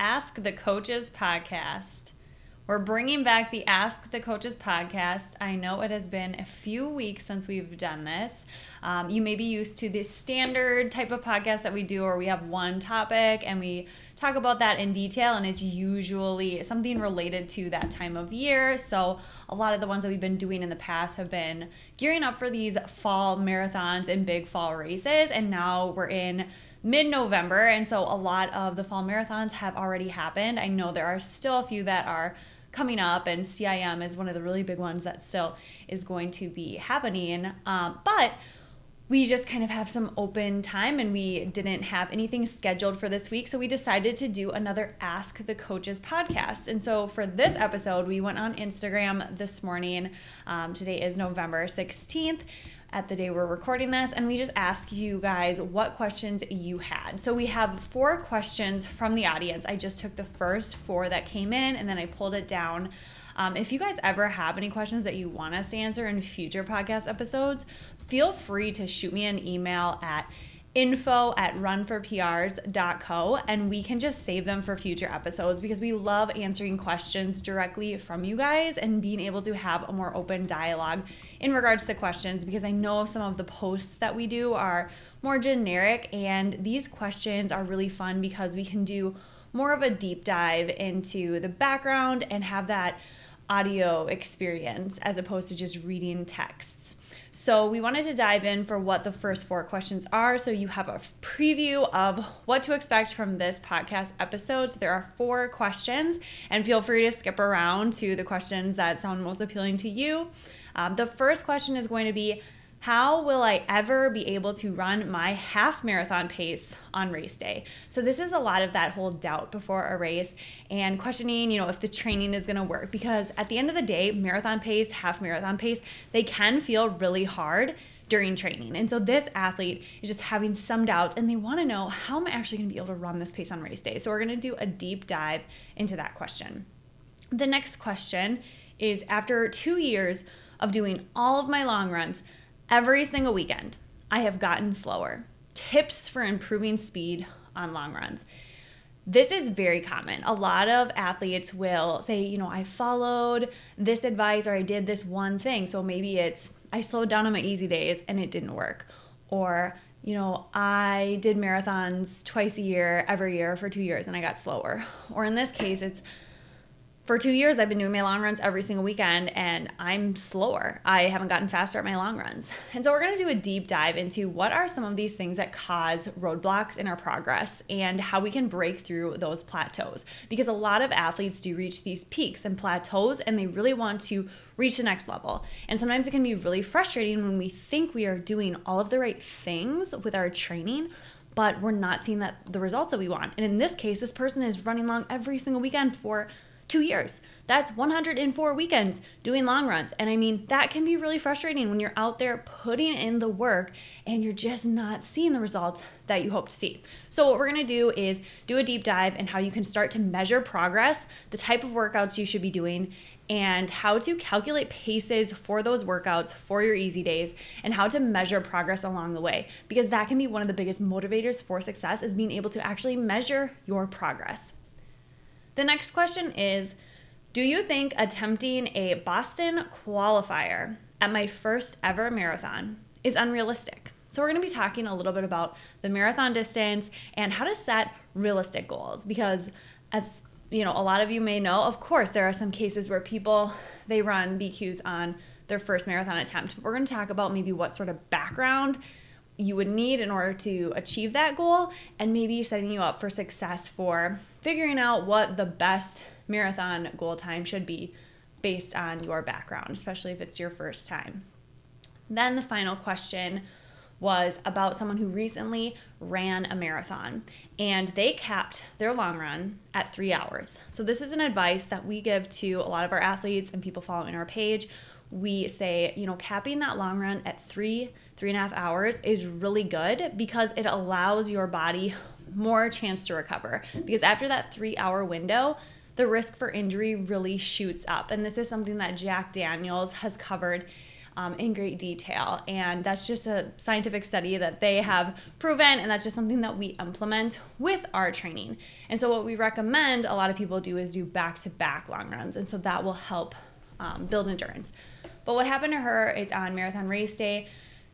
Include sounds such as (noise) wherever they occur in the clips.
Ask the Coaches podcast. We're bringing back the Ask the Coaches podcast. I know it has been a few weeks since we've done this. Um, you may be used to the standard type of podcast that we do, or we have one topic and we talk about that in detail, and it's usually something related to that time of year. So, a lot of the ones that we've been doing in the past have been gearing up for these fall marathons and big fall races, and now we're in mid November, and so a lot of the fall marathons have already happened. I know there are still a few that are coming up, and CIM is one of the really big ones that still is going to be happening. Um, but we just kind of have some open time and we didn't have anything scheduled for this week. So we decided to do another Ask the Coaches podcast. And so for this episode, we went on Instagram this morning. Um, today is November 16th at the day we're recording this, and we just asked you guys what questions you had. So we have four questions from the audience. I just took the first four that came in and then I pulled it down. Um, if you guys ever have any questions that you want us to answer in future podcast episodes, feel free to shoot me an email at info at runforprs.co and we can just save them for future episodes because we love answering questions directly from you guys and being able to have a more open dialogue in regards to questions because I know some of the posts that we do are more generic and these questions are really fun because we can do more of a deep dive into the background and have that audio experience as opposed to just reading texts. So, we wanted to dive in for what the first four questions are. So, you have a preview of what to expect from this podcast episode. So, there are four questions, and feel free to skip around to the questions that sound most appealing to you. Um, the first question is going to be how will I ever be able to run my half marathon pace on race day? So, this is a lot of that whole doubt before a race and questioning, you know, if the training is to work. Because at the end of the day, marathon pace, half marathon pace, they can feel really hard during training. And so, this athlete is just having some doubts and they want to know how am I actually to be able to run this pace on race day? So, we're to do a deep dive into that question. The next question is after two years of doing all of my long runs, Every single weekend, I have gotten slower. Tips for improving speed on long runs. This is very common. A lot of athletes will say, you know, I followed this advice or I did this one thing. So maybe it's I slowed down on my easy days and it didn't work. Or, you know, I did marathons twice a year, every year for two years and I got slower. Or in this case, it's for two years, I've been doing my long runs every single weekend and I'm slower. I haven't gotten faster at my long runs. And so, we're gonna do a deep dive into what are some of these things that cause roadblocks in our progress and how we can break through those plateaus. Because a lot of athletes do reach these peaks and plateaus and they really want to reach the next level. And sometimes it can be really frustrating when we think we are doing all of the right things with our training, but we're not seeing that the results that we want. And in this case, this person is running long every single weekend for two years. That's 104 weekends doing long runs. And I mean, that can be really frustrating when you're out there putting in the work and you're just not seeing the results that you hope to see. So, what we're gonna do is do a deep dive in how you can start to measure progress, the type of workouts you should be doing, and how to calculate paces for those workouts for your easy days and how to measure progress along the way because that can be one of the biggest motivators for success is being able to actually measure your progress. The next question is Do you think attempting a Boston qualifier at my first ever marathon is unrealistic? So, we're going to be talking a little bit about the marathon distance and how to set realistic goals because, as you know, a lot of you may know, of course, there are some cases where people they run BQs on their first marathon attempt. We're going to talk about maybe what sort of background you would need in order to achieve that goal and maybe setting you up for success for figuring out what the best marathon goal time should be based on your background, especially if it's your first time. Then the final question was about someone who recently ran a marathon and they capped their long run at three hours. So, this is an advice that we give to a lot of our athletes and people following our page. We say, you know, capping that long run at three, three and a half hours is really good because it allows your body more chance to recover. Because after that three hour window, the risk for injury really shoots up. And this is something that Jack Daniels has covered um, in great detail. And that's just a scientific study that they have proven, and that's just something that we implement with our training. And so, what we recommend a lot of people do is do back to back long runs. And so, that will help um, build endurance. But what happened to her is on marathon race day,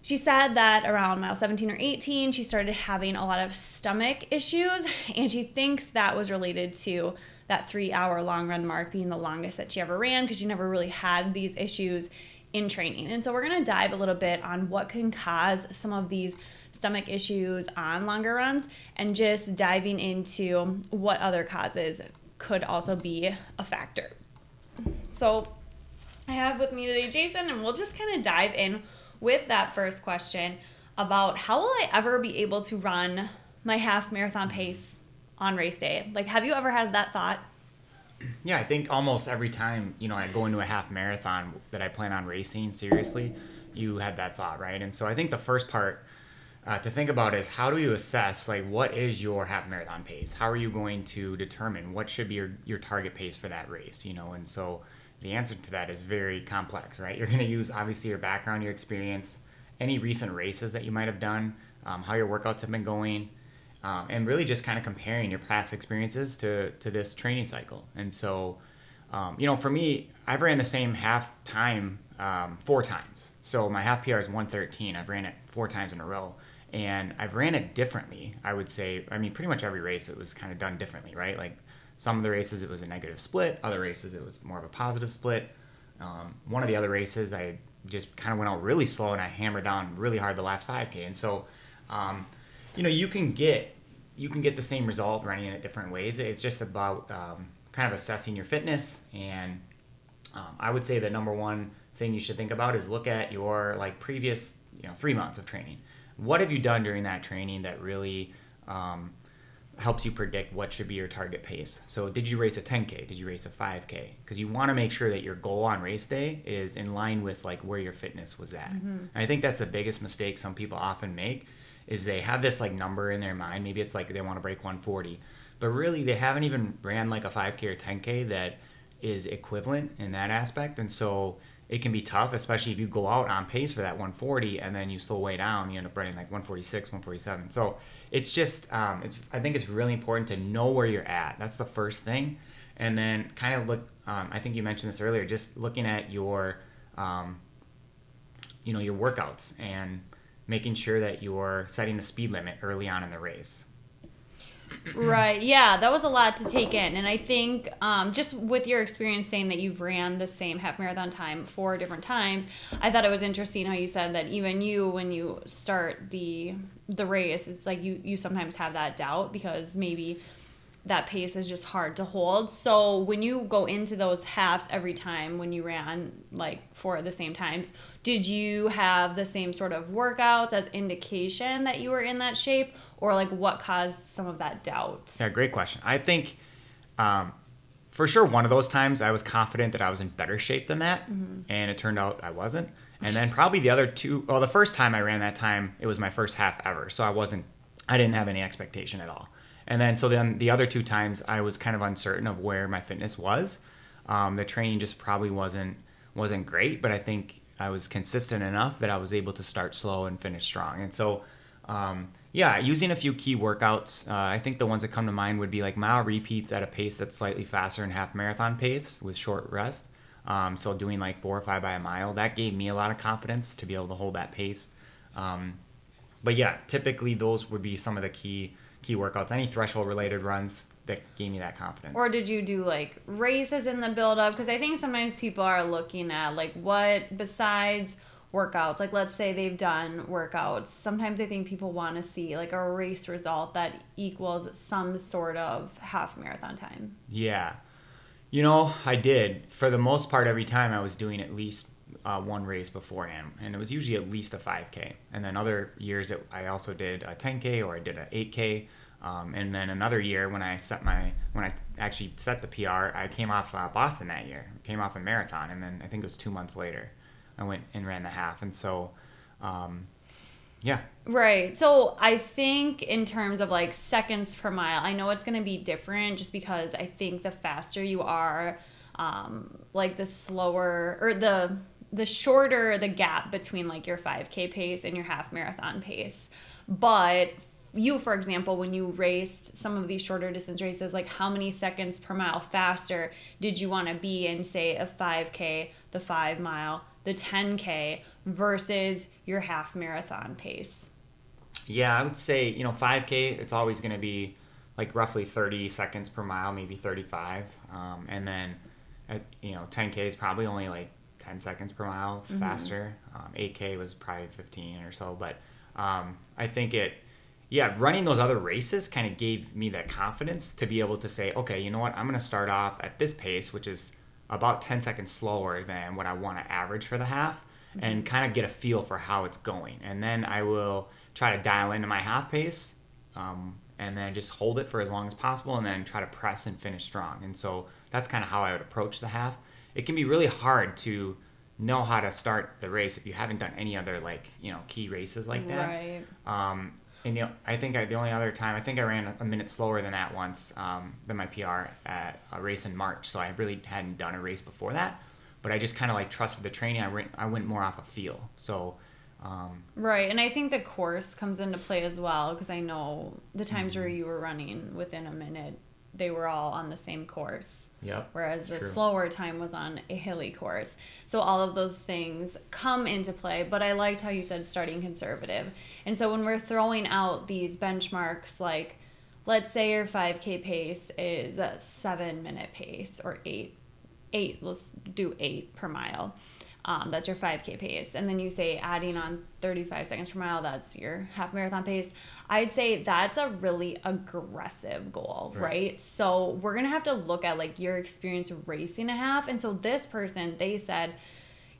she said that around mile 17 or 18, she started having a lot of stomach issues, and she thinks that was related to that three hour long run mark being the longest that she ever ran because she never really had these issues in training. And so we're to dive a little bit on what can cause some of these stomach issues on longer runs and just diving into what other causes could also be a factor. So I have with me today Jason, and we'll just kind of dive in with that first question about how will I ever be able to run my half marathon pace on race day? Like, have you ever had that thought? Yeah, I think almost every time, you know, I go into a half marathon that I plan on racing seriously, you had that thought, right? And so I think the first part uh, to think about is how do you assess, like, what is your half marathon pace? How are you going to determine what should be your, your target pace for that race, you know? And so the answer to that is very complex, right? You're going to use obviously your background, your experience, any recent races that you might have done, um, how your workouts have been going, um, and really just kind of comparing your past experiences to, to this training cycle. And so, um, you know, for me, I've ran the same half time um, four times. So my half PR is 113. I've ran it four times in a row. And I've ran it differently, I would say. I mean, pretty much every race it was kind of done differently, right? Like some of the races it was a negative split, other races it was more of a positive split. Um, one of the other races I just kind of went out really slow and I hammered down really hard the last 5K. And so, um, you know, you can get you can get the same result running in it different ways. It's just about um, kind of assessing your fitness. And um, I would say the number one thing you should think about is look at your like previous you know three months of training. What have you done during that training that really um, helps you predict what should be your target pace. So, did you race a 10K? Did you race a 5K? Because you want to make sure that your goal on race day is in line with like where your fitness was at. Mm-hmm. I think that's the biggest mistake some people often make is they have this like number in their mind. Maybe it's like they want to break 140, but really they haven't even ran like a 5K or 10K that is equivalent in that aspect. And so it can be tough, especially if you go out on pace for that 140 and then you slow way down, you end up running like 146, 147. So it's just, um, it's I think it's really important to know where you're at. That's the first thing, and then kind of look. Um, I think you mentioned this earlier. Just looking at your, um, you know, your workouts and making sure that you're setting the speed limit early on in the race. Right. Yeah, that was a lot to take in, and I think um, just with your experience saying that you've ran the same half marathon time four different times, I thought it was interesting how you said that even you, when you start the the race, it's like you you sometimes have that doubt because maybe that pace is just hard to hold. So when you go into those halves every time when you ran like four at the same times, did you have the same sort of workouts as indication that you were in that shape or like what caused some of that doubt? Yeah, great question. I think um, for sure one of those times I was confident that I was in better shape than that, mm-hmm. and it turned out I wasn't. And then probably the other two, well, the first time I ran that time, it was my first half ever, so I wasn't, I didn't have any expectation at all. And then so then the other two times I was kind of uncertain of where my fitness was. Um, the training just probably wasn't wasn't great, but I think I was consistent enough that I was able to start slow and finish strong. And so, um, yeah, using a few key workouts. Uh, I think the ones that come to mind would be like mile repeats at a pace that's slightly faster than half marathon pace with short rest. Um, so doing like four or five by a mile, that gave me a lot of confidence to be able to hold that pace. Um, but yeah, typically those would be some of the key key workouts. Any threshold related runs that gave me that confidence. Or did you do like races in the build up? Because I think sometimes people are looking at like what besides workouts, like let's say they've done workouts, sometimes I think people want to see like a race result that equals some sort of half marathon time. Yeah. You know, I did. For the most part, every time I was doing at least uh, one race beforehand, and it was usually at least a 5K. And then other years, it, I also did a 10K or I did an 8K. Um, and then another year when I set my when I actually set the PR, I came off uh, Boston that year. Came off a marathon, and then I think it was two months later, I went and ran the half. And so, um, yeah. Right. So I think in terms of like seconds per mile, I know it's going to be different just because I think the faster you are, um, like the slower or the the shorter the gap between like your 5k pace and your half marathon pace. But you for example when you raced some of these shorter distance races like how many seconds per mile faster did you want to be in say a 5k the 5 mile the 10k versus your half marathon pace yeah i would say you know 5k it's always going to be like roughly 30 seconds per mile maybe 35 um, and then at, you know 10k is probably only like 10 seconds per mile mm-hmm. faster um, 8k was probably 15 or so but um, i think it yeah, running those other races kind of gave me that confidence to be able to say, okay, you know what, I'm going to start off at this pace, which is about 10 seconds slower than what I want to average for the half, mm-hmm. and kind of get a feel for how it's going. And then I will try to dial into my half pace, um, and then just hold it for as long as possible, and then try to press and finish strong. And so that's kind of how I would approach the half. It can be really hard to know how to start the race if you haven't done any other like you know key races like that. Right. Um, and the, I think I, the only other time I think I ran a minute slower than that once um, than my PR at a race in March. So I really hadn't done a race before that, but I just kind of like trusted the training. I went I went more off a of feel. So. Um, right, and I think the course comes into play as well because I know the times mm-hmm. where you were running within a minute, they were all on the same course. Yep. Whereas the true. slower time was on a hilly course. So all of those things come into play. But I liked how you said starting conservative. And so when we're throwing out these benchmarks, like let's say your 5K pace is a seven minute pace or eight, eight, let's do eight per mile. Um, that's your 5K pace. And then you say adding on 35 seconds per mile, that's your half marathon pace. I'd say that's a really aggressive goal, right? right? So we're going to have to look at like your experience racing a half. And so this person, they said,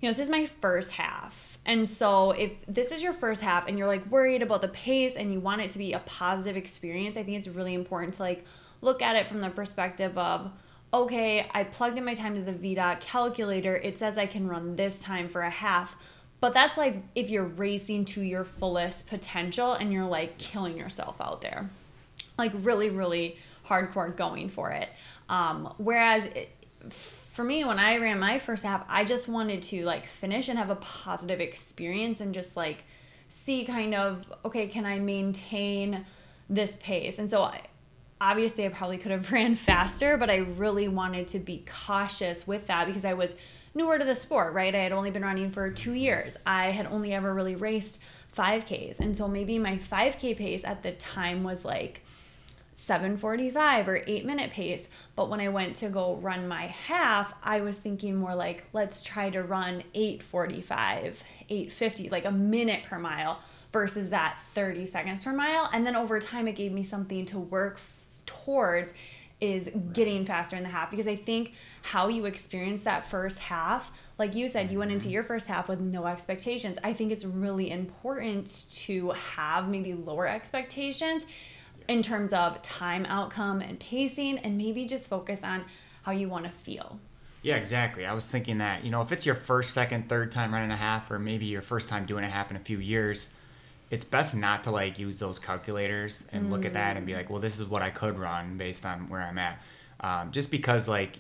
you know, this is my first half. And so if this is your first half and you're like worried about the pace and you want it to be a positive experience, I think it's really important to like look at it from the perspective of, okay, I plugged in my time to the VDOT calculator. It says I can run this time for a half. But that's like if you're racing to your fullest potential and you're like killing yourself out there. Like really, really hardcore going for it. Um, whereas it, for me, when I ran my first half, I just wanted to like finish and have a positive experience and just like see kind of, okay, can I maintain this pace? And so I, obviously I probably could have (laughs) ran faster, but I really wanted to be cautious with that because I was newer to the sport, right? I had only been running for two years. I had only ever really raced 5Ks. And so maybe my 5K pace at the time was like 745 or 8 minute pace. But when I went to go run my half, I was thinking more like, let's try to run 845, 850, like a minute per mile versus that 30 seconds per mile. And then over time, it gave me something to work towards is getting faster in the half because I think how you experience that first half, like you said, you went into mm-hmm. your first half with no expectations. I think it's really important to have maybe lower expectations in terms of time outcome and pacing and maybe just focus on how you want to feel. Yeah, exactly. I was thinking that, you know, if it's your first, second, third time running a half, or maybe your first time doing a half in a few years, it's best not to like use those calculators and mm. look at that and be like, well, this is what I could run based on where I'm at. Um, just because like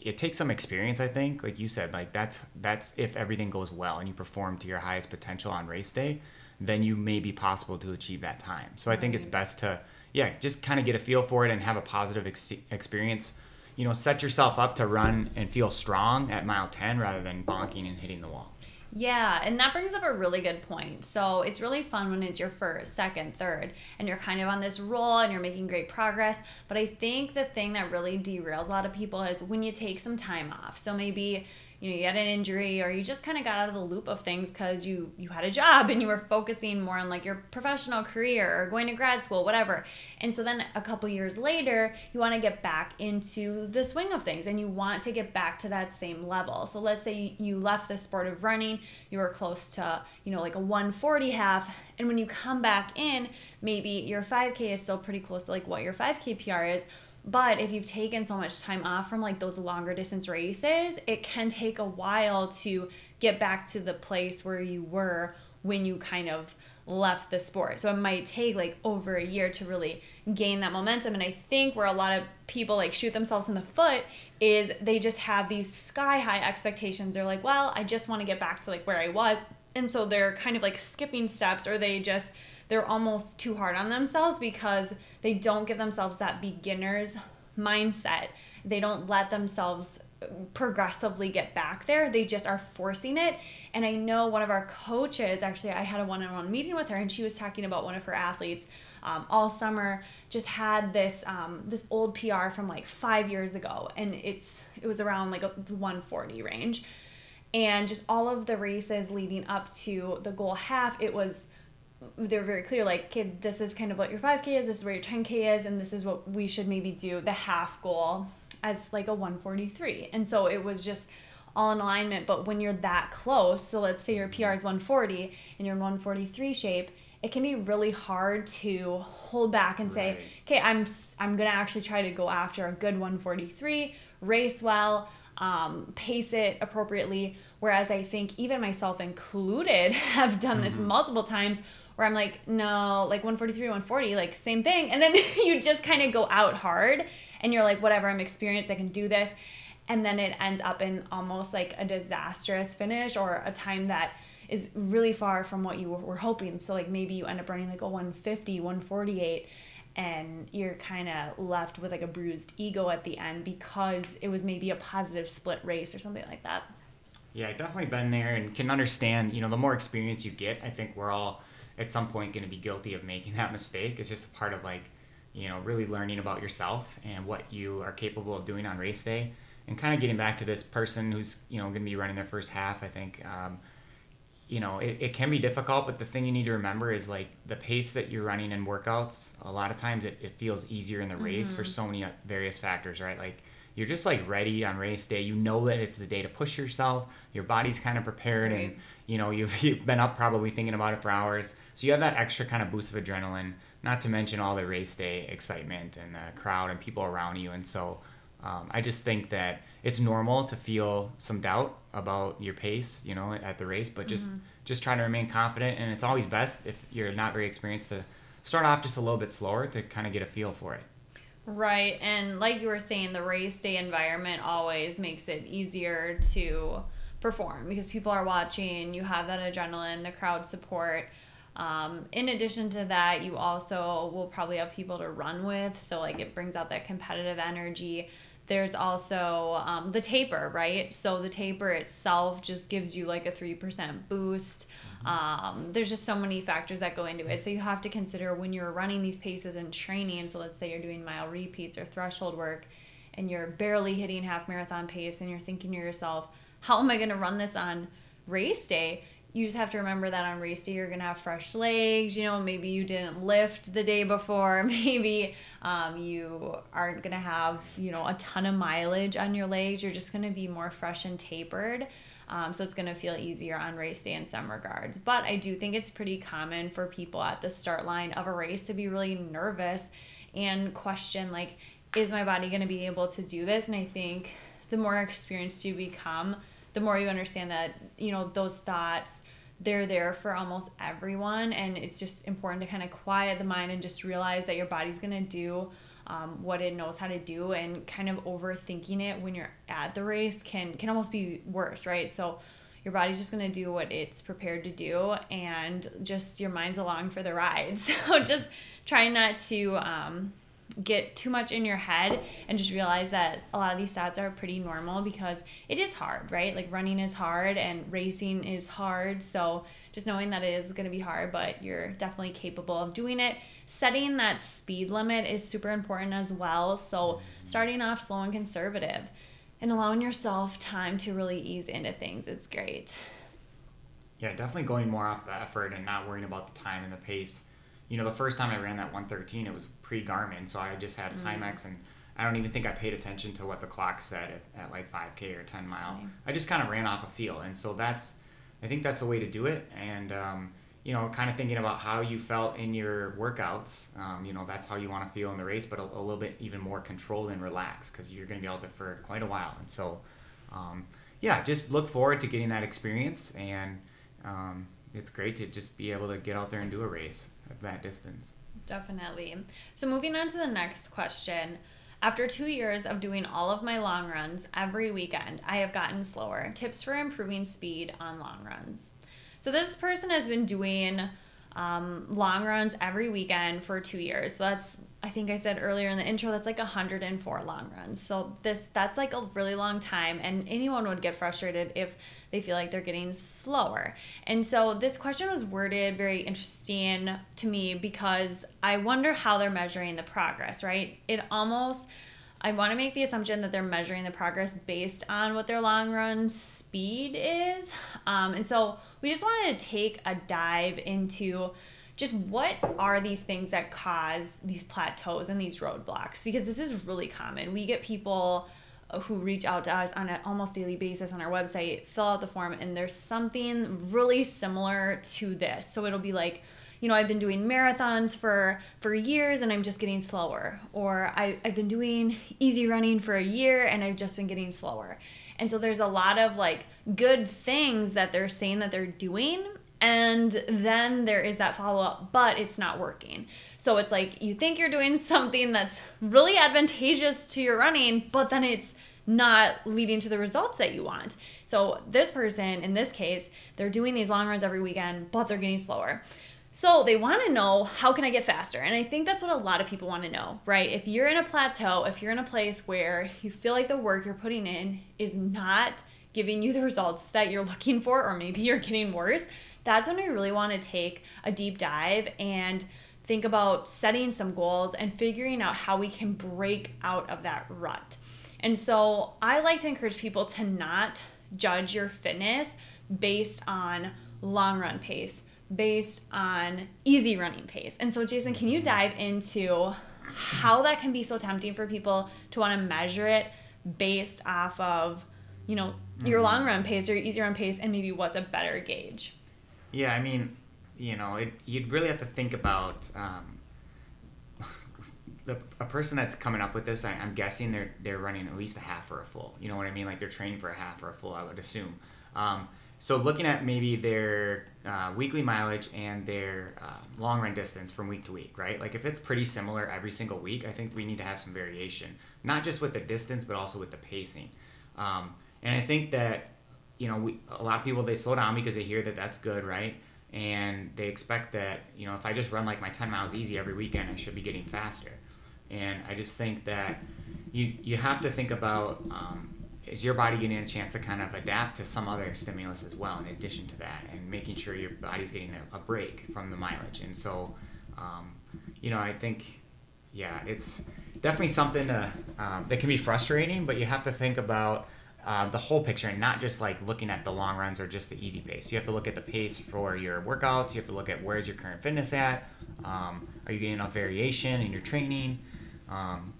it takes some experience, I think. Like you said, like that's that's if everything goes well and you perform to your highest potential on race day, then you may be possible to achieve that time. So I think it's best to yeah, just kind of get a feel for it and have a positive ex- experience. You know, set yourself up to run and feel strong at mile 10 rather than bonking and hitting the wall. Yeah, and that brings up a really good point. So it's really fun when it's your first, second, third, and you're kind of on this roll and you're making great progress. But I think the thing that really derails a lot of people is when you take some time off. So maybe you know you had an injury or you just kind of got out of the loop of things because you you had a job and you were focusing more on like your professional career or going to grad school whatever. And so then a couple years later you want to get back into the swing of things and you want to get back to that same level. So let's say you left the sport of running you were close to you know like a 140 half and when you come back in maybe your 5k is still pretty close to like what your 5k pr is but if you've taken so much time off from like those longer distance races, it can take a while to get back to the place where you were when you kind of left the sport. So it might take like over a year to really gain that momentum. And I think where a lot of people like shoot themselves in the foot is they just have these sky high expectations. They're like, well, I just want to get back to like where I was. And so they're kind of like skipping steps or they just they're almost too hard on themselves because they don't give themselves that beginner's mindset. They don't let themselves progressively get back there. They just are forcing it. And I know one of our coaches, actually, I had a one on one meeting with her, and she was talking about one of her athletes um, all summer just had this um, this old PR from like five years ago, and it's it was around like a 140 range, and just all of the races leading up to the goal half, it was they're very clear like kid this is kind of what your 5k is this is where your 10k is and this is what we should maybe do the half goal as like a 143 and so it was just all in alignment but when you're that close so let's say your pr is 140 and you're in 143 shape it can be really hard to hold back and say right. okay i'm i'm gonna actually try to go after a good 143 race well um, pace it appropriately whereas i think even myself included (laughs) have done this mm-hmm. multiple times where I'm like, no, like 143, 140, like same thing. And then (laughs) you just kind of go out hard and you're like, whatever, I'm experienced, I can do this. And then it ends up in almost like a disastrous finish or a time that is really far from what you were hoping. So, like, maybe you end up running like a 150, 148 and you're kind of left with like a bruised ego at the end because it was maybe a positive split race or something like that. Yeah, I've definitely been there and can understand, you know, the more experience you get, I think we're all at some point going to be guilty of making that mistake. It's just a part of like, you know, really learning about yourself and what you are capable of doing on race day. And kind of getting back to this person who's, you know, going to be running their first half, I think, um, you know, it, it can be difficult, but the thing you need to remember is like the pace that you're running in workouts, a lot of times it, it feels easier in the race mm-hmm. for so many various factors, right? Like, you're just like ready on race day. You know that it's the day to push yourself. Your body's kind of prepared, right. and you know you've, (laughs) you've been up probably thinking about it for hours. So you have that extra kind of boost of adrenaline. Not to mention all the race day excitement and the crowd and people around you. And so um, I just think that it's normal to feel some doubt about your pace, you know, at the race, but just mm-hmm. just try to remain confident. And it's always best if you're not very experienced to start off just a little bit slower to kind of get a feel for it. Right. And like you were saying, the race day environment always makes it easier to perform because people are watching, you have that adrenaline, the crowd support. Um, in addition to that, you also will probably have people to run with. So, like, it brings out that competitive energy. There's also um, the taper, right? So, the taper itself just gives you like a 3% boost. Um, there's just so many factors that go into it. So you have to consider when you're running these paces and training. So let's say you're doing mile repeats or threshold work and you're barely hitting half marathon pace and you're thinking to yourself, how am I going to run this on race day? You just have to remember that on race day you're going to have fresh legs. You know, maybe you didn't lift the day before. (laughs) Maybe um, you aren't going to have, you know, a ton of mileage on your legs. You're just going to be more fresh and tapered. Um, so it's going to feel easier on race day in some regards. But I do think it's pretty common for people at the start line of a race to be really nervous and question, like, is my body going to be able to do this? And I think the more experienced you become, the more you understand that, you know, those thoughts they're there for almost everyone and it's just important to kind of quiet the mind and just realize that your body's going to do um, what it knows how to do and kind of overthinking it when you're at the race can can almost be worse right? So your body's just going to do what it's prepared to do and just your mind's along for the ride. (laughs) So just try not to um, get too much in your head and just realize that a lot of these stats are pretty normal because it is hard, right? Like running is hard and racing is hard. So just knowing that it is going to be hard, but you're definitely capable of doing it. Setting that speed limit is super important as well. So starting off slow and conservative and allowing yourself time to really ease into things is great. Yeah, definitely going more off the effort and not worrying about the time and the pace. You know, the first time I ran that 113, it was pre Garmin, so I just had mm-hmm. Timex, and I don't even think I paid attention to what the clock said at, at like 5K or 10 mile. I just kind of ran off a feel, and so that's, I think that's the way to do it. And um, you know, kind of thinking about how you felt in your workouts. Um, you know, that's how you want to feel in the race, but a, a little bit even more controlled and relaxed because you're going to be out there for quite a while. And so, um, yeah, just look forward to getting that experience. And um, it's great to just be able to get out there and do a race at that distance. Definitely. So, moving on to the next question. After two years of doing all of my long runs every weekend, I have gotten slower. Tips for improving speed on long runs. So this person has been doing um, long runs every weekend for two years. So that's I think I said earlier in the intro that's like 104 long runs. So this that's like a really long time and anyone would get frustrated if they feel like they're getting slower. And so this question was worded very interesting to me because I wonder how they're measuring the progress, right? It almost I want to make the assumption that they're measuring the progress based on what their long run speed is. Um, and so we just wanted to take a dive into just what are these things that cause these plateaus and these roadblocks because this is really common. We get people who reach out to us on an almost daily basis on our website, fill out the form, and there's something really similar to this. So it'll be like, you know, I've been doing marathons for for years and I'm just getting slower, or I, I've been doing easy running for a year and I've just been getting slower. And so there's a lot of like good things that they're saying that they're doing. And then there is that follow up, but it's not working. So it's like you think you're doing something that's really advantageous to your running, but then it's not leading to the results that you want. So this person, in this case, they're doing these long runs every weekend, but they're getting slower. So they want to know how can I get faster? And I think that's what a lot of people want to know, right? If you're in a plateau, if you're in a place where you feel like the work you're putting in is not giving you the results that you're looking for, or maybe you're getting worse, that's when we really want to take a deep dive and think about setting some goals and figuring out how we can break out of that rut. And so I like to encourage people to not judge your fitness based on long run pace based on easy running pace. And so, Jason, can you dive into how that can be so tempting for people to want to measure it based off of, you know, your mm-hmm. long run pace or your easy run pace and maybe what's a better gauge? Yeah, I mean, you know, it, you'd really have to think about um, the, a person that's coming up with this. I, am guessing they're they're running at least a half or a full. You know what I mean? Like they're training for a half or a full. I would assume. Um, so looking at maybe their uh, weekly mileage and their uh, long run distance from week to week, right? Like if it's pretty similar every single week, I think we need to have some variation, not just with the distance, but also with the pacing. Um, and I think that you know we, a lot of people they slow down because they hear that that's good, right? And they expect that you know if I just run like my 10 miles easy every weekend, I should be getting faster. And I just think that you you have to think about um, is your body getting a chance to kind of adapt to some other stimulus as well in addition to that and making sure your body's getting a, a break from the mileage? And so um, you know i think yeah it's definitely something to, um, that can be frustrating but you have to think about uh, the whole picture and not just like looking at the long runs or just the easy pace. You have to look at the pace for your workouts. You have to look at where's your current fitness at. Um, are you getting enough variation in your training? Um,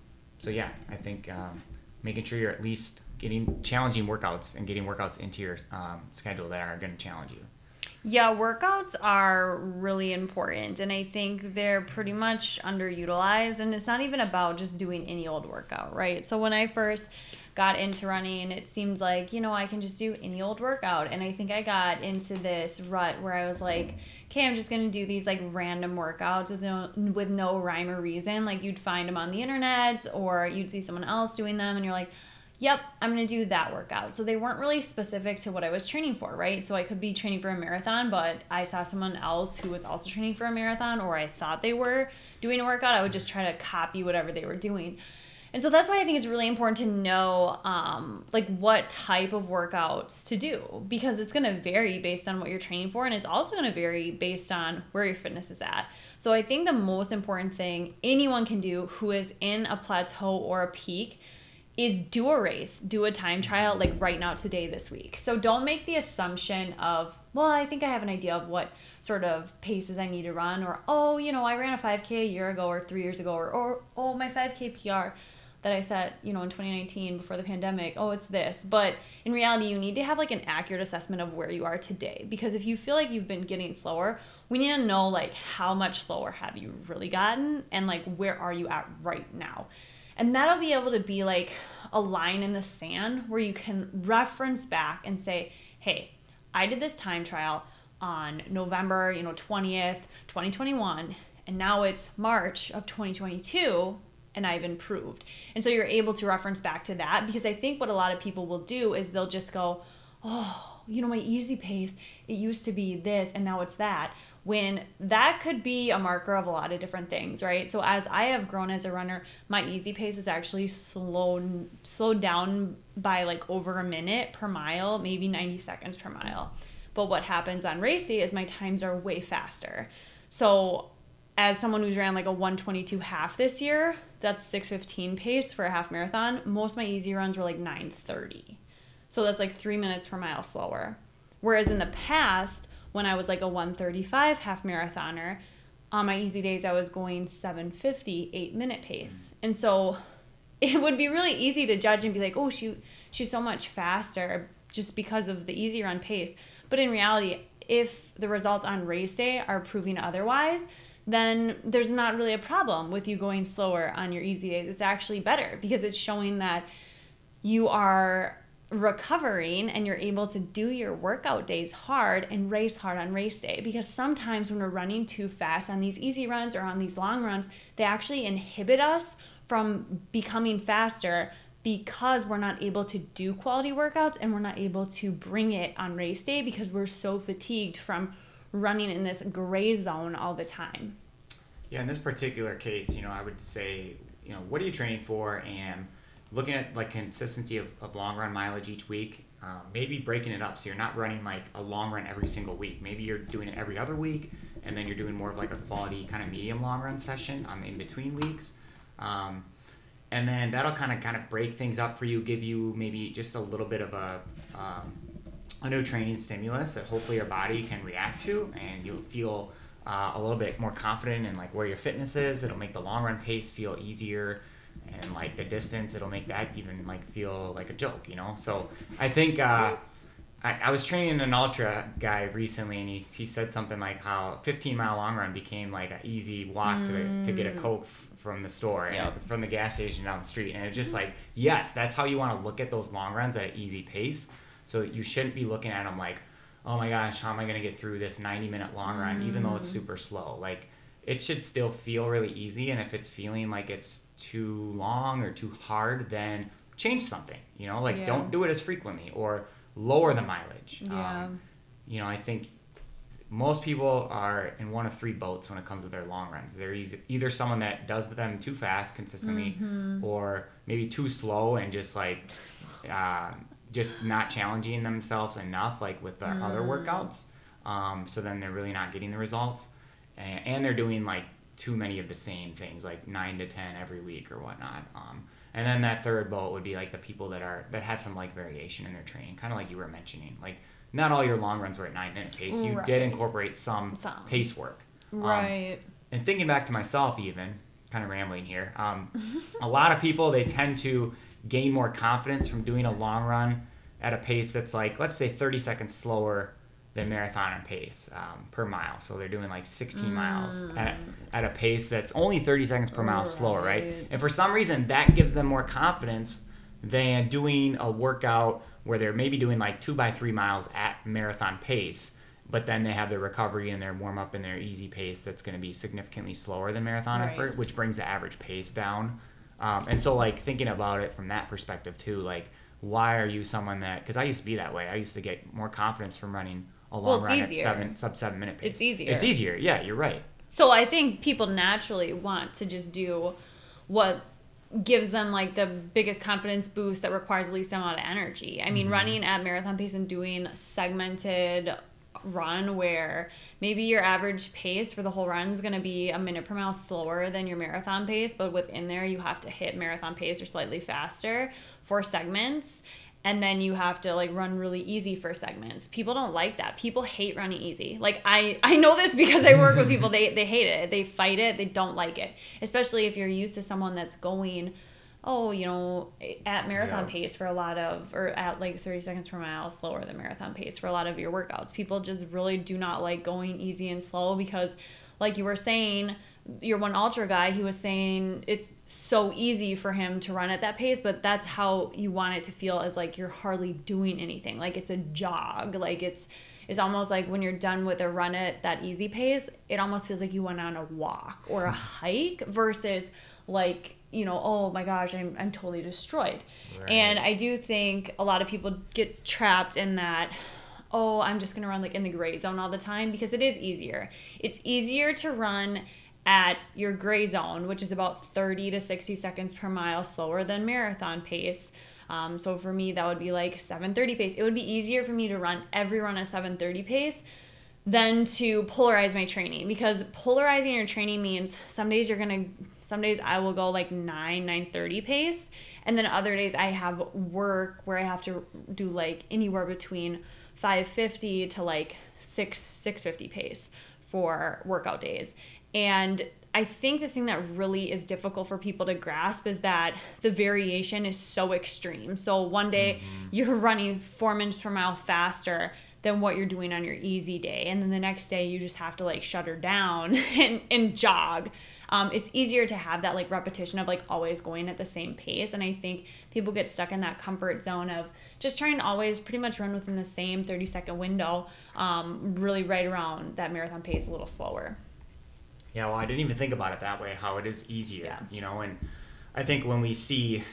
so yeah i think um, making sure you're at least getting challenging workouts and getting workouts into your um, schedule that are going to challenge you. Yeah, workouts are really important, and I think they're pretty much underutilized. And it's not even about just doing any old workout, right? So when I first got into running, it seems like, you know, I can just do any old workout. And I think I got into this rut where I was like, okay, I'm just going to do these like random workouts with no, with no rhyme or reason. Like you'd find them on the internet or you'd see someone else doing them and you're like, yep, I'm going to do that workout. So they weren't really specific to what I was training for, right? So I could be training for a marathon, but I saw someone else who was also training for a marathon, or I thought they were doing a workout. I would just try to copy whatever they were doing. And so that's why I think it's really important to know um, like what type of workouts to do because it's going to vary based on what you're training for and it's also going to vary based on where your fitness is at. So I think the most important thing anyone can do who is in a plateau or a peak is do a race, do a time mm-hmm. trial like right now today this week. So don't make the assumption of, well, I think I have an idea of what sort of paces I need to run or oh, you know, I ran a 5k a year ago or 3 years ago or, or oh, my 5k PR that I set, you know, in 2019 before the pandemic, oh, it's this. But in reality, you need to have like an accurate assessment of where you are today because if you feel like you've been getting slower, we need to know like how much slower have you really gotten and like where are you at right now. And that'll be able to be like a line in the sand where you can reference back and say, "Hey, I did this time trial on November, you know, 20th, 2021, and now it's March of 2022." and I've improved. And so you're able to reference back to that because I think what a lot of people will do is they'll just go, oh, you know, my easy pace, it used to be this and now it's that. When that could be a marker of a lot of different things, right? So as I have grown as a runner, my easy pace is actually slowed slowed down by like over a minute per mile, maybe 90 seconds per mile. But what happens on race day is my times are way faster. So as someone who's ran like a 122 half this year, that's 615 pace for a half marathon. Most of my easy runs were like 930. So that's like three minutes per mile slower. Whereas in the past, when I was like a 135 half marathoner, on my easy days I was going 750 eight minute pace. Mm. And so (laughs) it would be really easy to judge and be like, oh, she she's so much faster just because of the easy run pace. But in reality, if the results on race day are proving otherwise, then there's not really a problem with you going slower on your easy days. It's actually better because it's showing that you are recovering and you're able to do your workout days hard and race hard on race day because sometimes when we're running too fast on these easy runs or on these long runs they actually inhibit us from becoming faster because we're not able to do quality workouts and we're not able to bring it on race day because we're so fatigued from running in this gray zone all the time. Yeah, in this particular case, you know, I would say, you know, what are you training for? And looking at like consistency of, of long run mileage each week, uh, maybe breaking it up so you're not running like a long run every single week. Maybe you're doing it every other week, and then you're doing more of like a quality kind of medium long run session on the in between weeks. Um, and then that'll kind of kind of break things up for you, give you maybe just a little bit of a um, a new training stimulus that hopefully your body can react to, and you'll feel uh, a little bit more confident in like where your fitness is. It'll make the long run pace feel easier, and like the distance, it'll make that even like feel like a joke, you know. So I think uh, I, I was training an ultra guy recently, and he he said something like how 15 mile long run became like an easy walk mm. to to get a mm. coke from the store yep. and from the gas station down the street, and it's just like yes, that's how you want to look at those long runs at an easy pace so you shouldn't be looking at them like, oh my gosh, how am I going to get through this 90 minute long run, mm. even though it's mm. super slow? Like, it should still feel really easy. And if it's feeling like it's too long or too hard, then change something. You know, like yeah. don't do it as frequently or lower the mileage. Yeah. Um, you know, I think most people are in one of three boats when it comes to their long runs. They're either someone that does them too fast consistently, mm-hmm. or maybe too slow and just like uh, just not challenging themselves enough, like with their mm. other workouts. Um, so then they're really not getting the results, and, and, they're doing like too many of the same things, like nine to ten every week or whatnot. Um, and then that third boat would be like the people that are that have some like variation in their training, kind of like you were mentioning. Like not all your long runs were at nine minute pace. You right. did incorporate some, some, pace work. Um, right. and thinking back to myself, even kind of rambling here. Um, a lot of people they tend to gain more confidence from doing a long run at a pace that's like let's say 30 seconds slower than marathon and pace um, per mile. So they're doing like 16 mm. miles at, at a pace that's only 30 seconds per mile right. slower, right? And for some reason, that gives them more confidence than doing a workout where they're maybe doing like two by three miles at marathon pace, but then they have their recovery and their warm up and their easy pace that's going to be significantly slower than marathon right. effort, which brings the average pace down Um, and so like thinking about it from that perspective too, like why are you someone that? Because I used to be that way. I used to get more confidence from running a long Well, it's run easier. at seven sub seven minute pace. It's easier. It's easier. Yeah, you're right. So I think people naturally want to just do what gives them like the biggest confidence boost that requires the least amount of energy. I mean, mm-hmm. running at marathon pace and doing segmented run where maybe your average pace for the whole run is going to be a minute per mile slower than your marathon pace, but within there you have to hit marathon pace or slightly faster for segments and then you have to like run really easy for segments. People don't like that. People hate running easy. Like I I know this because I work with people. They they hate it. They fight it. They don't like it. Especially if you're used to someone that's going oh, you know, at marathon Yeah. pace for a lot of or at like 30 seconds per mile slower than marathon pace for a lot of your workouts. People just really do not like going easy and slow because like you were saying your one ultra guy he was saying it's so easy for him to run at that pace but that's how you want it to feel as like you're hardly doing anything. Like it's a jog. Like it's it's almost like when you're done with a run at that easy pace it almost feels like you went on a walk or a hike versus like you know oh my gosh i'm, I'm totally destroyed. Right. and i do think a lot of people get trapped in that oh i'm just going to run like in the gray zone all the time because it is easier. It's easier to run at your gray zone which is about 30 to 60 seconds per mile slower than marathon pace. Um, so for me that would be like 730 pace. It would be easier for me to run every run at 730 pace than to polarize my training because polarizing your training means some days you're gonna some days i will go like 9 930 pace and then other days i have work where i have to do like anywhere between 550 to like 6 650 pace for workout days and I think the thing that really is difficult for people to grasp is that the variation is so extreme. So one day you're running four minutes per mile faster than what you're doing on your easy day. And then the next day you just have to like shut her down (laughs) and, and jog. Um, it's easier to have that like repetition of like always going at the same pace. And I think people get stuck in that comfort zone of just trying to always pretty much run within the same 30 second window, um, really right around that marathon pace a little slower. Yeah, well, I didn't even think about it that way. How it is easier, Yeah. you know. And I think when we see,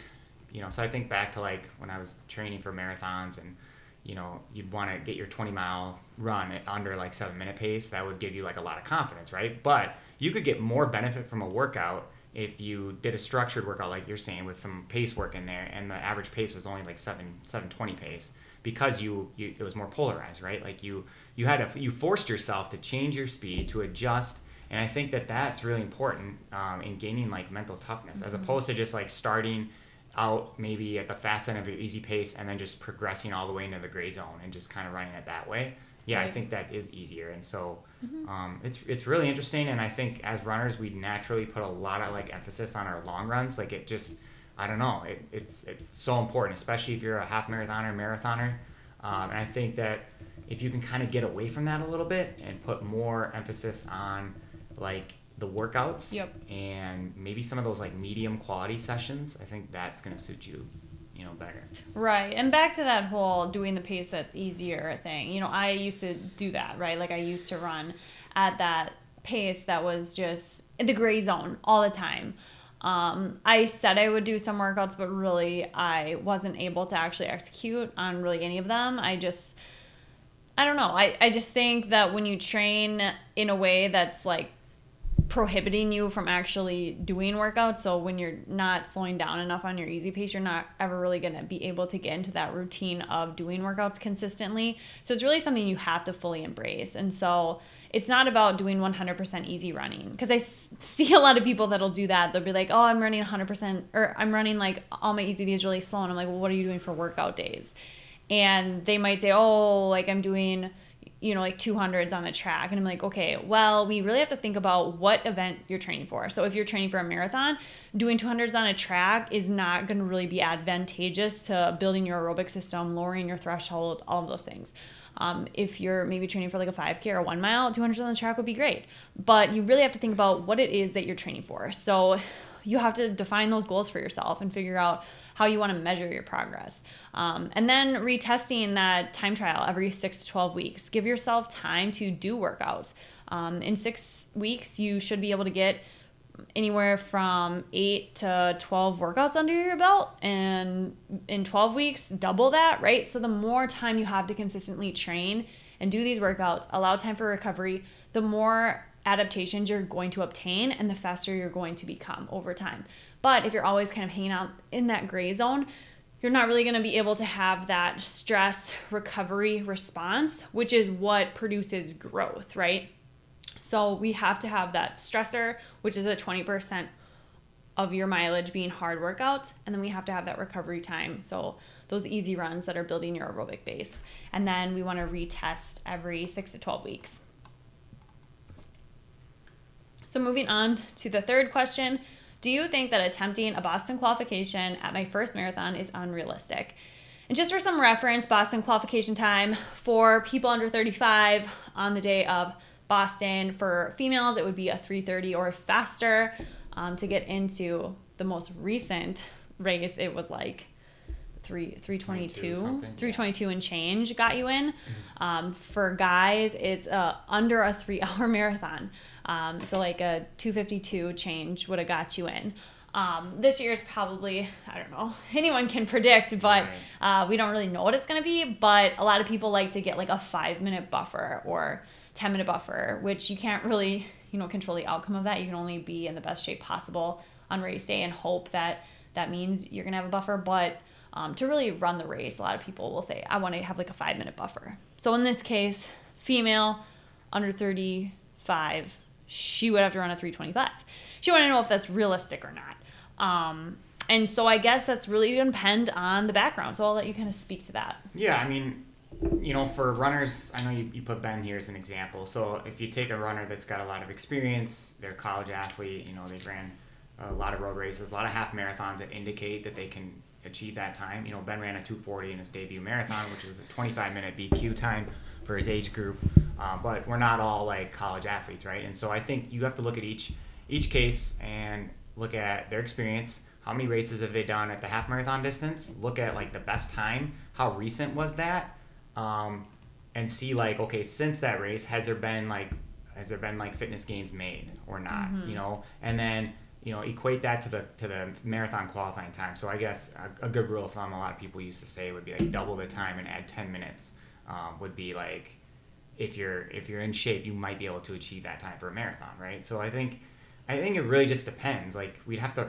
you know, so I think back to like when I was training for marathons, and you know, you'd want to get your 20 mile run at under like seven minute pace. That would give you like a lot of confidence, right? But you could get more benefit from a workout if you did a structured workout, like you're saying, with some pace work in there, and the average pace was only like seven 720 pace because you, you it was more polarized, right? Like you you had to you forced yourself to change your speed to adjust and I think that that's really important um, in gaining like mental toughness, as opposed to just like starting out maybe at the fast end of your easy pace and then just progressing all the way into the gray zone and just kind of running it that way. Yeah, I think that is easier, and so um, it's it's really interesting. And I think as runners, we naturally put a lot of like emphasis on our long runs. Like it just, I don't know, it, it's it's so important, especially if you're a half marathoner, marathoner. Um, and I think that if you can kind of get away from that a little bit and put more emphasis on like the workouts Yep. and maybe some of those like medium quality sessions, I think that's going to suit you, you know, better. Right. And back to that whole doing the pace that's easier thing. You know, I used to do that, right? Like I used to run at that pace that was just in the gray zone all the time. Um, I said I would do some workouts, but really I wasn't able to actually execute on really any of them. I just, I don't know. I, I just think that when you train in a way that's like prohibiting you from actually doing workouts. So when you're not slowing down enough on your easy pace, you're not ever really going to be able to get into that routine of doing workouts consistently. So it's really something you have to fully embrace. And so it's not about doing 100% easy running because I s- see (laughs) a lot of people that'll do that. They'll be like, "Oh, I'm running 100% or I'm running like all my easy days really slow." And I'm like, "Well, what are you doing for workout days?" And they might say, "Oh, like I'm doing you know, like 200s on the track. And I'm like, okay, well, we really have to think about what event you're training for. So if you're training for a marathon, doing 200s on a track is not going to really be advantageous to building your aerobic system, lowering your threshold, all of those things. Um, if you're maybe training for like a 5K or one mile, 200s on the track would be great. But you really have to think about what it is that you're training for. So you have to define those goals for yourself and figure out how you want to measure your progress. Um, and then retesting that time trial every six to 12 weeks. Give yourself time to do workouts. Um, in six weeks, you should be able to get anywhere from 8 to 12 workouts under your belt and in 12 weeks double that right so the more time you have to consistently train and do these workouts allow time for recovery the more adaptations you're going to obtain and the faster you're going to become over time but if you're always kind of hanging out in that gray zone you're not really going to be able to have that stress recovery response which is what produces growth right so we have to have that stressor, which is a 20% of your mileage being hard workouts. And then we have to have that recovery time. So those easy runs that are building your aerobic base. And then we want to retest every six to 12 weeks. So moving on to the third question. Do you think that attempting a Boston qualification at my first marathon is unrealistic? And just for some reference, Boston qualification time for people under 35 on the day of Boston. For females, it would be a 330 or faster. Um, to get into the most recent race, it was like three 322 322 yeah. and change got you in mm-hmm. um, for guys it's uh, under a three hour (laughs) marathon um, so like a 252 change would have got you in um, this year is probably i don't know (laughs) anyone can predict but uh, we don't really know what it's going to be but a lot of people like to get like a five minute buffer or 10 minute buffer, which you can't really, you know, control the outcome of that. You can only be in the best shape possible on race day and hope that that means you're going to have a buffer. But um, to really run the race, a lot of people will say, I want to have like a five minute buffer. So in this case, female under 35, she would have to run a 325. She wanted to know if that's realistic or not. Um, and so I guess that's really going to depend on the background. So I'll let you kind of speak to that. Yeah, I mean, you know, for runners, I know you, you put Ben here as an example. So if you take a runner that's got a lot of experience, they're a college athlete, you know, they've ran a lot of road races, a lot of half marathons that indicate that they can achieve that time. You know, Ben ran a 240 in his debut marathon, which is a 25 minute BQ time for his age group. Uh, but we're not all like college athletes, right? And so I think you have to look at each each case and look at their experience. How many races have they done at the half marathon distance? Look at like the best time. How recent was that? um, and see like okay since that race has there been like has there been like fitness gains made or not mm-hmm. you know and then you know equate that to the to the marathon qualifying time so i guess a, a, good rule of thumb a lot of people used to say would be like double the time and add 10 minutes um, would be like if you're if you're in shape you might be able to achieve that time for a marathon right so i think i think it really just depends like we'd have to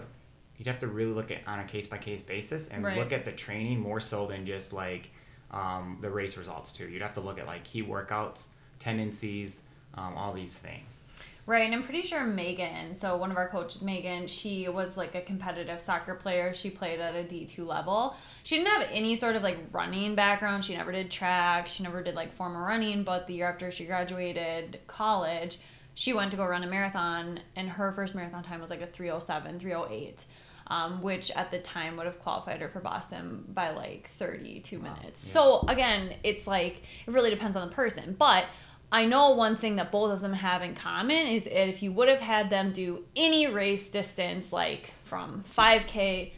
you'd have to really look at on a case by case basis and right. look at the training more so than just like um, the race results too. You'd have to look at like key workouts, tendencies, um, all these things. Right, and I'm pretty sure Megan, so one of our coaches, Megan, she was like a competitive soccer player. She played at a D2 level. She didn't have any sort of like running background. She never did track. She never did like formal running, but the year after she graduated college, she went to go run a marathon, and her first marathon time was like a 307, 308 um, which at the time would have qualified her for Boston by like 32 wow. minutes. Yeah. So again, it's like it really depends on the person. But I know one thing that both of them have in common is that if you would have had them do any race distance, like from 5K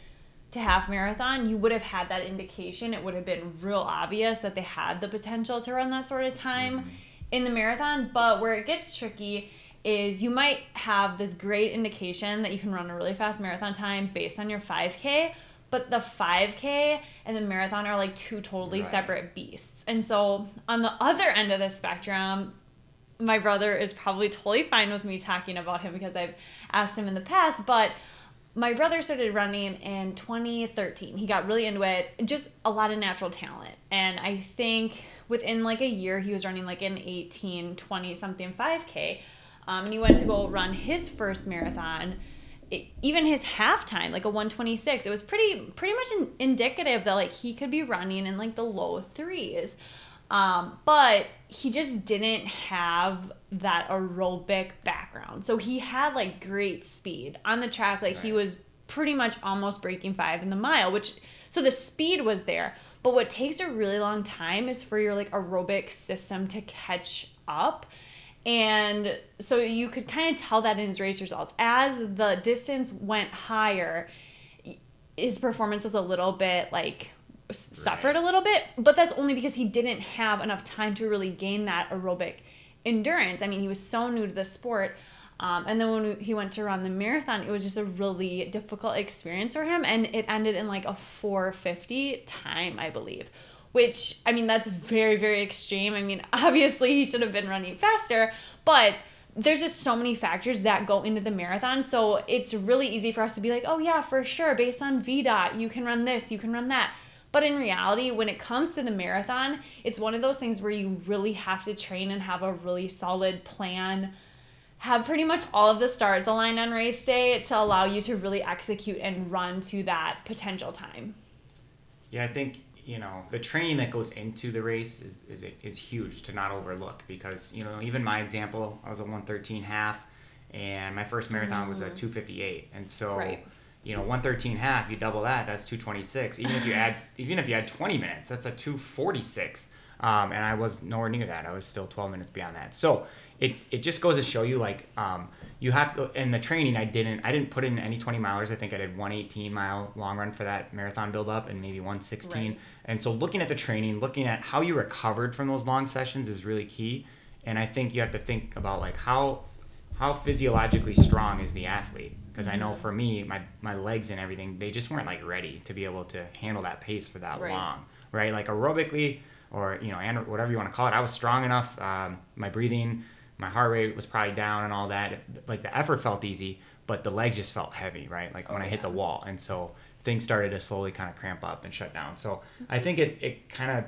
to half marathon, you would have had that indication. It would have been real obvious that they had the potential to run that sort of time mm-hmm. in the marathon. But where it gets tricky is you might have this great indication that you can run a really fast marathon time based on your 5K, but the 5K and the marathon are like two totally right. separate beasts. And so on the other end of the spectrum, my brother is probably totally fine with me talking about him because I've asked him in the past, but my brother started running in 2013. He got really into it, just a lot of natural talent. And I think within like a year, he was running like an 18, 20 something 5K um, and he went to go run his first marathon. It, even his halftime, like a 126, it was pretty pretty much in, indicative that like he could be running in like the low threes. Um, but he just didn't have that aerobic background. So he had like great speed on the track. Like right. he was pretty much almost breaking five in the mile, which so the speed was there. But what takes a really long time is for your like aerobic system to catch up. And so you could kind of tell that in his race results. As the distance went higher, his performance was a little bit like suffered right. a little bit, but that's only because he didn't have enough time to really gain that aerobic endurance. I mean, he was so new to the sport. Um, and then when he went to run the marathon, it was just a really difficult experience for him. And it ended in like a 450 time, I believe, which, I mean, that's very, very extreme. I mean, (laughs) obviously, he should have been running faster, but there's just so many factors that go into the marathon. So it's really easy for us to be like, oh, yeah, for sure, based on VDOT, you can run this, you can run that. But in reality, when it comes to the marathon, it's one of those things where you really have to train and have a really solid plan, have pretty much all of the stars aligned on race day to allow you to really execute and run to that potential time. Yeah, I think you know the training that goes into the race is is is huge to not overlook because you know even my example, I was a 113 half, and my first marathon mm. was a mm. 258, and so. Right you know 113 half you double that that's 226 even if you add (laughs) even if you add 20 minutes that's a 246 um, and i was nowhere near that i was still 12 minutes beyond that so it, it just goes to show you like um, you have to in the training i didn't i didn't put in any 20 milers i think i did 118 mile long run for that marathon build up and maybe 116 right. and so looking at the training looking at how you recovered from those long sessions is really key and i think you have to think about like how how physiologically strong is the athlete because I know mm-hmm. for me, my my legs and everything, they just weren't like ready to be able to handle that pace for that right. long, right? Like aerobically or you know, and whatever you want to call it, I was strong enough. Um, my breathing, my heart rate was probably down and all that. Like the effort felt easy, but the legs just felt heavy, right? Like when oh, I hit yeah. the wall, and so things started to slowly kind of cramp up and shut down. So I think it it kind of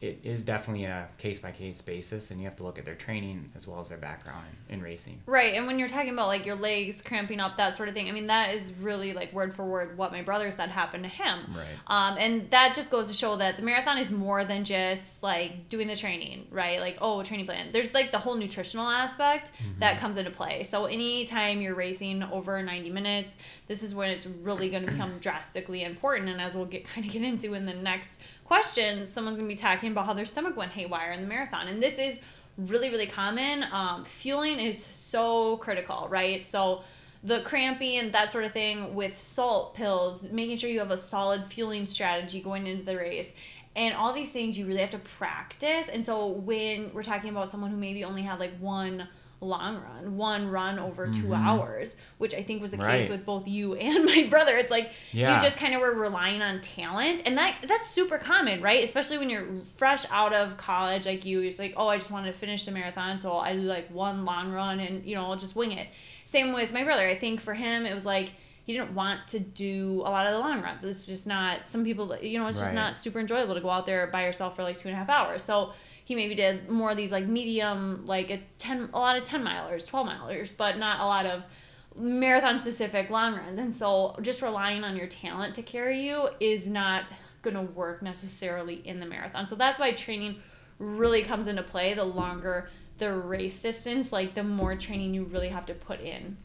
it is definitely a case by case basis, and you have to look at their training as well as their background in, in, racing. Right, and when you're talking about like your legs cramping up, that sort of thing, I mean that is really like word for word what my brother said happened to him. Right. Um, and that just goes to show that the marathon is more than just like doing the training, right? Like oh, training plan. There's like the whole nutritional aspect mm-hmm. that comes into play. So anytime you're racing over 90 minutes, this is when it's really going to become drastically important. And as we'll get kind of get into in the next question, someone's gonna be talking about how their stomach went haywire in the marathon. And this is really, really common. Um, fueling is so critical, right? So the cramping, and that sort of thing with salt pills, making sure you have a solid fueling strategy going into the race. And all these things you really have to practice. And so when we're talking about someone who maybe only had like one long run, one run over mm-hmm. two hours, which I think was the right. case with both you and (laughs) my brother. It's like yeah. you just kind of were relying on talent, and that that's super common, right? Especially when you're fresh out of college, like you, it's like, oh, I just wanted to finish the marathon, so I do like one long run, and you know, I'll just wing it. Same with my brother. I think for him, it was like he didn't want to do a lot of the long runs. It's just not. Some people, you know, it's just right. not super enjoyable to go out there by yourself for like two and a half hours. So he maybe did more of these like medium, like a ten, a lot of ten milers, twelve milers, but not a lot of marathon specific long runs. And so just relying on your talent to carry you is not going to work necessarily in the marathon. So that's why training really comes into play. The longer the race distance, like the more training you really have to put in.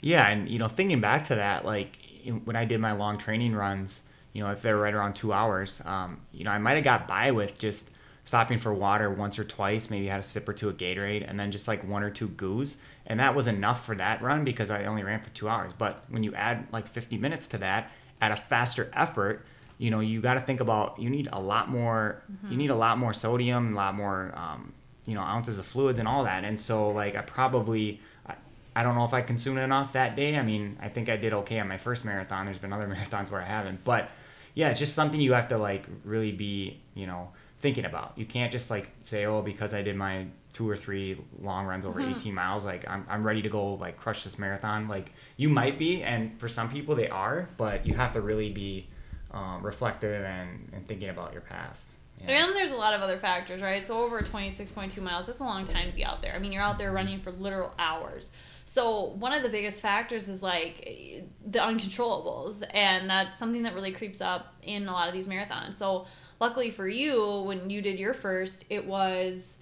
Yeah, and you know, thinking back to that, like when I did my long training runs, you know, if they're right around two hours, um, you know, I might have got by with just stopping for water once or twice, maybe had a sip or two of Gatorade, and then just like one or two goos. And that was enough for that run because I only ran for two hours. But when you add like 50 minutes to that at a faster effort, you know, you got to think about you need a lot more, mm-hmm. you need a lot more sodium, a lot more, um, you know, ounces of fluids and all that. And so, like, I probably, I, I don't know if I consumed enough that day. I mean, I think I did okay on my first marathon. There's been other (laughs) marathons where I haven't. But yeah, it's just something you have to, like, really be, you know, thinking about. You can't just like say, oh, because I did my two or three long runs over mm-hmm. 18 miles, like I'm, I'm ready to go like crush this marathon. Like you might be, and for some people they are, but you have to really be um, reflective and, and thinking about your past. Yeah. And there's a lot of other factors, right? So over 26.2 miles, that's a long time to be out there. I mean, you're out there mm-hmm. running for literal hours. So one of the biggest factors is like the uncontrollables, and that's something that really creeps up in a lot of these marathons. So luckily for you, when you did your first, it was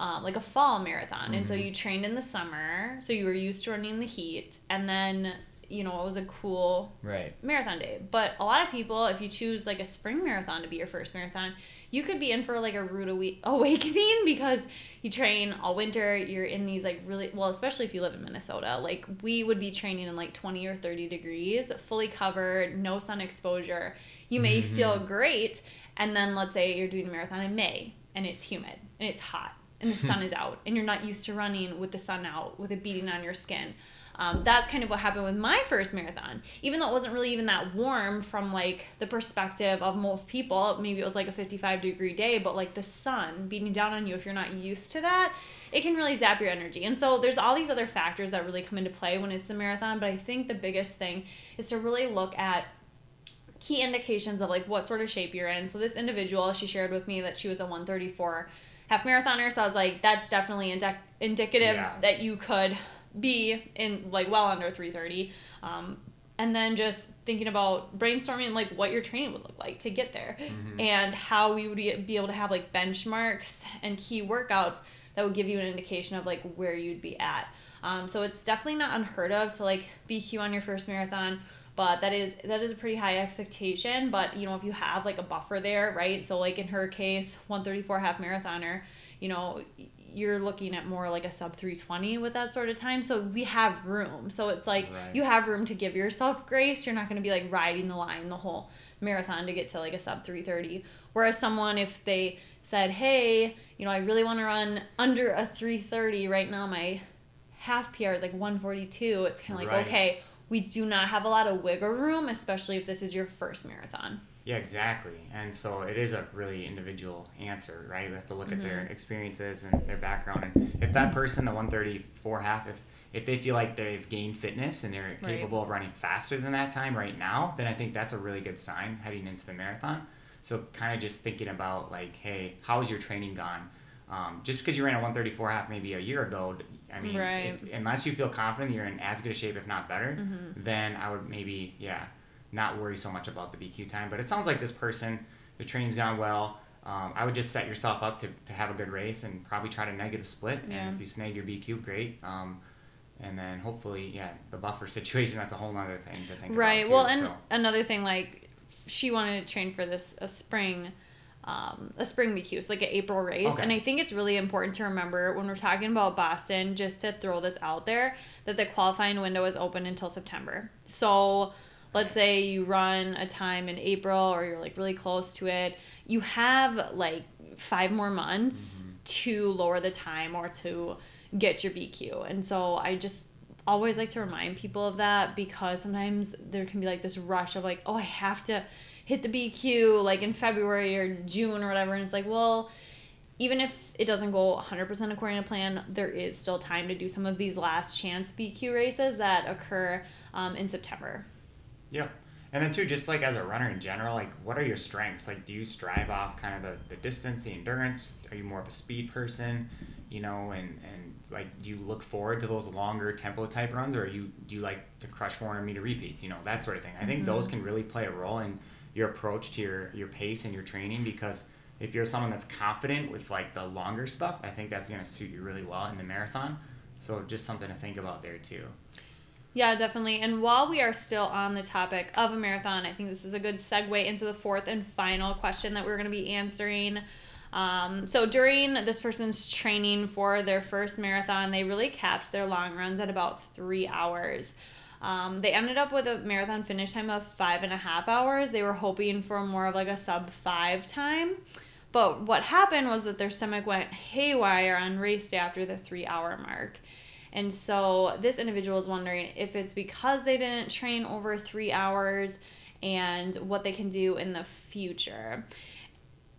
um, like a fall marathon. Mm-hmm. And so mm-hmm. you trained in the summer. So you were used to running in the heat. And then, you know, it was a cool right. marathon day. But a lot of people, if you choose like a spring marathon to be your first marathon, you could be in for like a rude (laughs) awakening because you train all winter. You're in these like really, well, especially if you live in Minnesota. Like we would be training in like 20 or 30 degrees, fully covered, no sun exposure. You may mm-hmm. feel great and then let's say you're doing a marathon in May and it's humid and it's hot. and the sun (laughs) is out and you're not used to running with the sun out with it beating on your skin. Um, that's kind of what happened with my first marathon. Even though it wasn't really even that warm from like the perspective of most people, maybe it was like a 55 degree day, but like the sun beating down on you, if you're not used to that, it can really zap your energy. And so there's all these other factors that really come into play when it's the marathon. But I think the biggest thing is to really look at key indications of like what sort of shape you're in. So this individual, she shared with me that she was a 134 half marathoner. So I was like, that's definitely indic- indicative Yeah. that you could be in like well under 330. Um, and then just thinking about brainstorming like what your training would look like to get there and how we would be be able to have like benchmarks and key workouts that would give you an indication of like where you'd be at. Um, so it's definitely not unheard of to like BQ on your first marathon, but that is that is a pretty high expectation. But you know if you have like a buffer there, right? So like in her case, 134 half marathoner, you know you're looking at more like a sub 320 with that sort of time. So we have room. So it's like Right. you have room to give yourself grace. You're not going to be like riding the line the whole marathon to get to like a sub 330. Whereas someone, if they said, hey, you know, I really want to run under a 330 right now, my half PR is like 142. It's kind of like, Right. okay, we do not have a lot of wiggle room, especially if this is your first marathon. Yeah, exactly. And so it is a really individual answer, right? We have to look at their Mm-hmm. experiences and their background. And if that person, the 134 half, if if they feel like they've gained fitness and they're Right. capable of running faster than that time right now, then I think that's a really good sign heading into the marathon. So kind of just thinking about like, hey, how's your training gone? Um, just because you ran a 134 half maybe a year ago, I mean, Right. if- unless you feel confident you're in as good a shape, if not better, Mm-hmm. then I would maybe, yeah, not worry so much about the BQ time. But it sounds like this person, the training's gone well. Um, I would just set yourself up to, to have a good race and probably try to negative split. Yeah. And if you snag your BQ, great. Um, and then hopefully, yeah, the buffer (laughs) situation, that's a whole other thing to think right. about. Right. Well, and so. another thing, like, she wanted to train for this a spring. Um, a spring BQ, so like an April race, Okay. and I think it's really important to remember when we're talking about Boston, just to throw this out there, that the qualifying window is open until September. So, let's say you run a time in April, or you're like really close to it, you have like five more months to lower the time or to get your BQ. And so I just always like to remind people of that because sometimes there can be like this rush of like, oh, I have to hit the BQ like in February or June or whatever. And it's like, well, even if it doesn't go 100% according to plan, there is still time to do some of these last chance BQ races that occur um, in September. Yeah. And then too, just like as a runner in general, like what are your strengths? Like, do you strive off kind of the, the distance, the endurance? Are you more of a speed person? You know, and and like, do you look forward to those longer tempo type runs, or you do you like to crush 400 meter repeats? You know, that sort of thing. I think those can really play a role in your approach to your your pace and your training because if you're someone that's confident with like the longer stuff, I think that's gonna suit you really well in the marathon. So just something to think about there too. Yeah, definitely. And while we are still on the topic of a marathon, I think this is a good segue into the fourth and final question that we're going to be answering. Um, so during this person's training for their first marathon, they really capped their long runs at about three hours. Um, they ended up with a marathon finish time of five and a half hours. They were hoping for more of like a sub five time. But what happened was that their stomach went haywire on race day after the three hour mark. And so this individual is wondering if it's because they didn't train over three hours and what they can do in the future.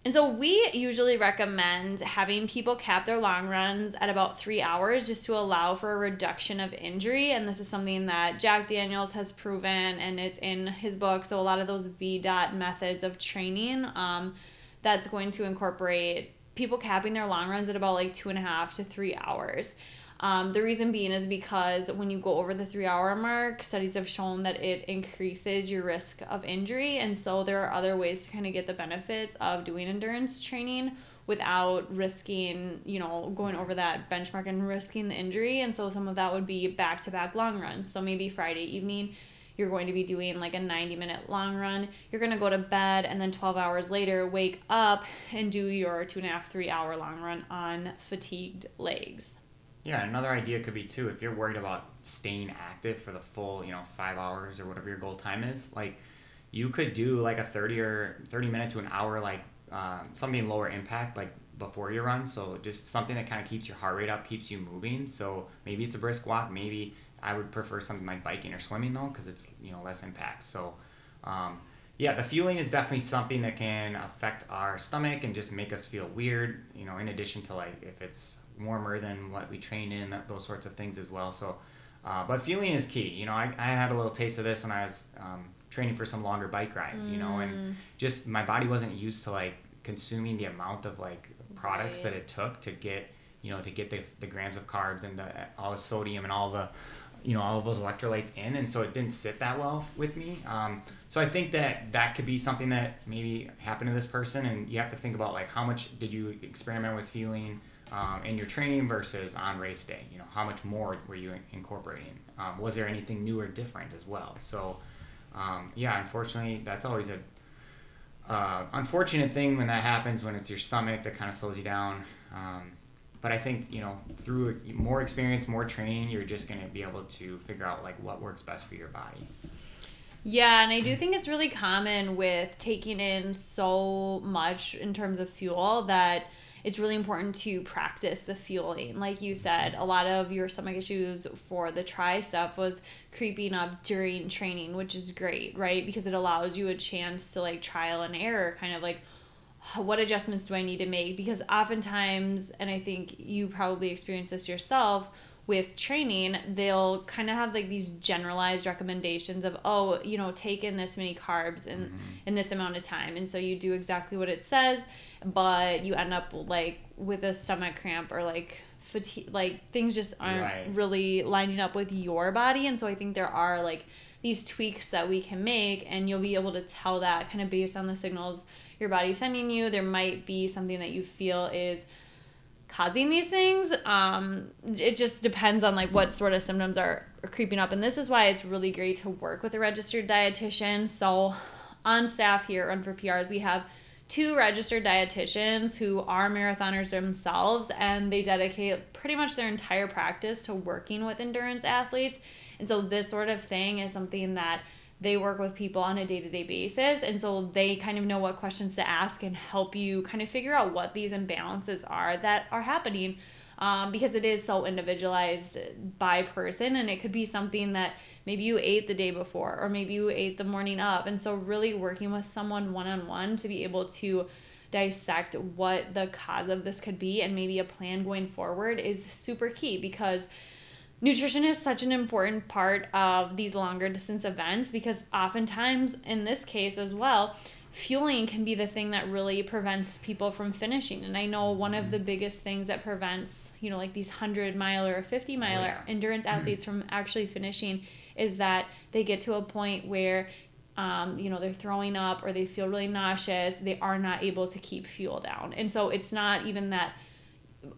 And so we usually recommend having people cap their long runs at about three hours just to allow for a reduction of injury. And this is something that Jack Daniels has proven and it's in his book. So a lot of those VDOT methods of training um, that's going to incorporate people capping their long runs at about like two and a half to three hours. Um, the reason being is because when you go over the three hour mark, studies have shown that it increases your risk of injury. And so there are other ways to kind of get the benefits of doing endurance training without risking, you know, going over that benchmark and risking the injury. And so some of that would be back to back long runs. So maybe Friday evening, you're going to be doing like a 90 minute long run. You're going to go to bed and then 12 hours later, wake up and do your two and a half, three hour long run on fatigued legs. Yeah, another idea could be too if you're worried about staying active for the full, you know, five hours or whatever your goal time is. Like, you could do like a thirty or thirty minute to an hour, like um, something lower impact, like before your run. So just something that kind of keeps your heart rate up, keeps you moving. So maybe it's a brisk walk. Maybe I would prefer something like biking or swimming though, because it's you know less impact. So. Um, yeah, the fueling is definitely something that can affect our stomach and just make us feel weird. You know, in addition to like if it's warmer than what we train in, that, those sorts of things as well. So, uh, but feeling is key. You know, I, I had a little taste of this when I was um, training for some longer bike rides. Mm. You know, and mm. just my body wasn't used to like consuming the amount of like products right. that it took to get you know to get the, the grams of carbs and the, all the sodium and all the you know all of those electrolytes in and so it didn't sit that well with me um, so i think that that could be something that maybe happened to this person and you have to think about like how much did you experiment with fueling um, in your training versus on race day? You know how much more were you incorporating? Um, was there anything new or different as well? So um, yeah unfortunately that's always a uh, unfortunate thing when that happens when it's your stomach that kind of slows you down. Um, but I think you know through more experience, more training, you're just going to be able to figure out like what works best for your body. Yeah, and I do think it's really common with taking in so much in terms of fuel that it's really important to practice the fueling. Like you said, a lot of your stomach issues for the tri stuff was creeping up during training, which is great, right? Because it allows you a chance to like trial and error, kind of like what adjustments do I need to make? Because oftentimes, and I think you probably experienced this yourself with training, they'll kind of have like these generalized recommendations of, oh, you know, take in this many carbs in mm-hmm. in this amount of time, and so you do exactly what it says, but you end up like with a stomach cramp or like fatigue, like things just aren't right. really lining up with your body, and so I think there are like these tweaks that we can make, and you'll be able to tell that kind of based on the signals your body's sending you. There might be something that you feel is causing these things. Um, it just depends on like what sort of symptoms are, are creeping up. And this is why it's really great to work with a registered dietitian. So on staff here at Run for PRs, we have two registered dietitians who are marathoners themselves and they dedicate pretty much their entire practice to working with endurance athletes. And so this sort of thing is something that they work with people on a day-to-day basis and so they kind of know what questions to ask and help you kind of figure out what these imbalances are that are happening um, because it is so individualized by person and it could be something that maybe you ate the day before or maybe you ate the morning up and so really working with someone one-on-one to be able to dissect what the cause of this could be and maybe a plan going forward is super key because nutrition is such an important part of these longer distance events because oftentimes in this case as well fueling can be the thing that really prevents people from finishing and i know one of the mm-hmm. biggest things that prevents you know like these 100 mile or 50 mile oh, yeah. endurance mm-hmm. athletes from actually finishing is that they get to a point where um, you know they're throwing up or they feel really nauseous they are not able to keep fuel down and so it's not even that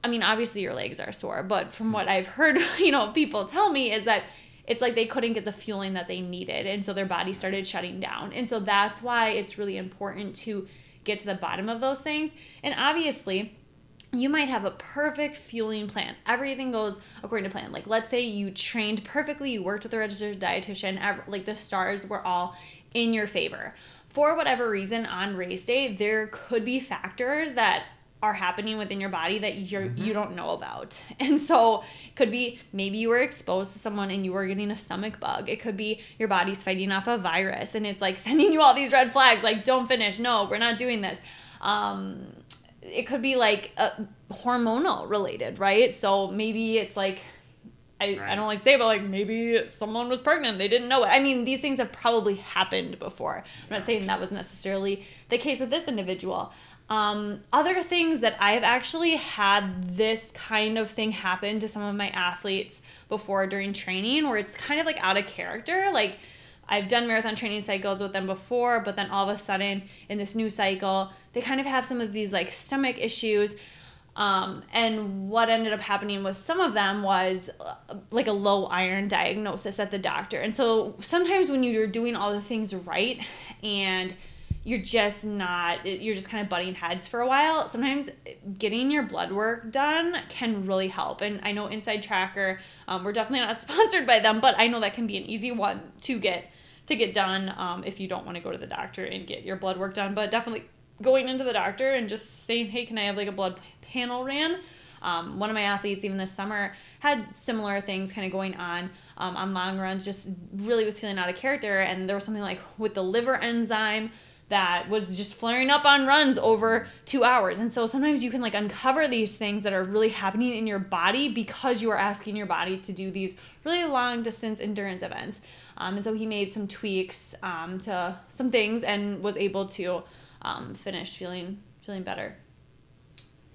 I mean, obviously your legs are sore, but from hmm. what I've heard, (laughs) you know, people tell me is that it's like they couldn't get the fueling that they needed. And so their body started shutting down. And so that's why it's really important to get to the bottom of those things. And obviously, you might have a perfect fueling plan. Everything goes according to plan. Like, let's say you trained perfectly, you worked with a registered dietitian, like the stars were all in your favor. For whatever reason, on race day, there could be factors that are happening within your body that you're mm-hmm. you don't know about. (laughs) And so could be maybe you were exposed to someone and you were getting a stomach bug. It could be your body's fighting off a virus and it's like (laughs) sending you all these red flags like don't finish. No, we're not doing this. Um, it could be like a, hormonal related, right? So maybe it's like I, right. I don't like to say, but like maybe someone was pregnant, they didn't know it. I mean, these things have probably happened before. I'm not saying that was necessarily the case with this individual. Um, other things that I've actually had this kind of thing happen to some of my athletes before during training where it's kind of like out of character. Like I've done marathon training cycles with them before, but then all of a sudden in this new cycle, they kind of have some of these like stomach issues. Um, and what ended up happening with some of them was uh, like a low iron diagnosis at the doctor. And so sometimes when you're doing all the things right and you're just not you're just kind of butting heads for a while sometimes getting your blood work done can really help and i know InsideTracker um, we're definitely not (laughs) sponsored by them but i know that can be an easy one to get to get done um, if you don't want to go to the doctor and get your blood work done but definitely going into the doctor and just saying, hey, can I have like a blood panel ran? Um, one of my athletes, even this summer, had similar things kind of going on um, on long runs, just really was feeling out of character. And there was something like with the liver enzyme that was just flaring up on runs over two hours. And so sometimes you can like uncover these things that are really happening in your body because you are asking your body to do these really long distance endurance events. Um, and so he made some tweaks um, to some things and was able to um, finish feeling feeling better.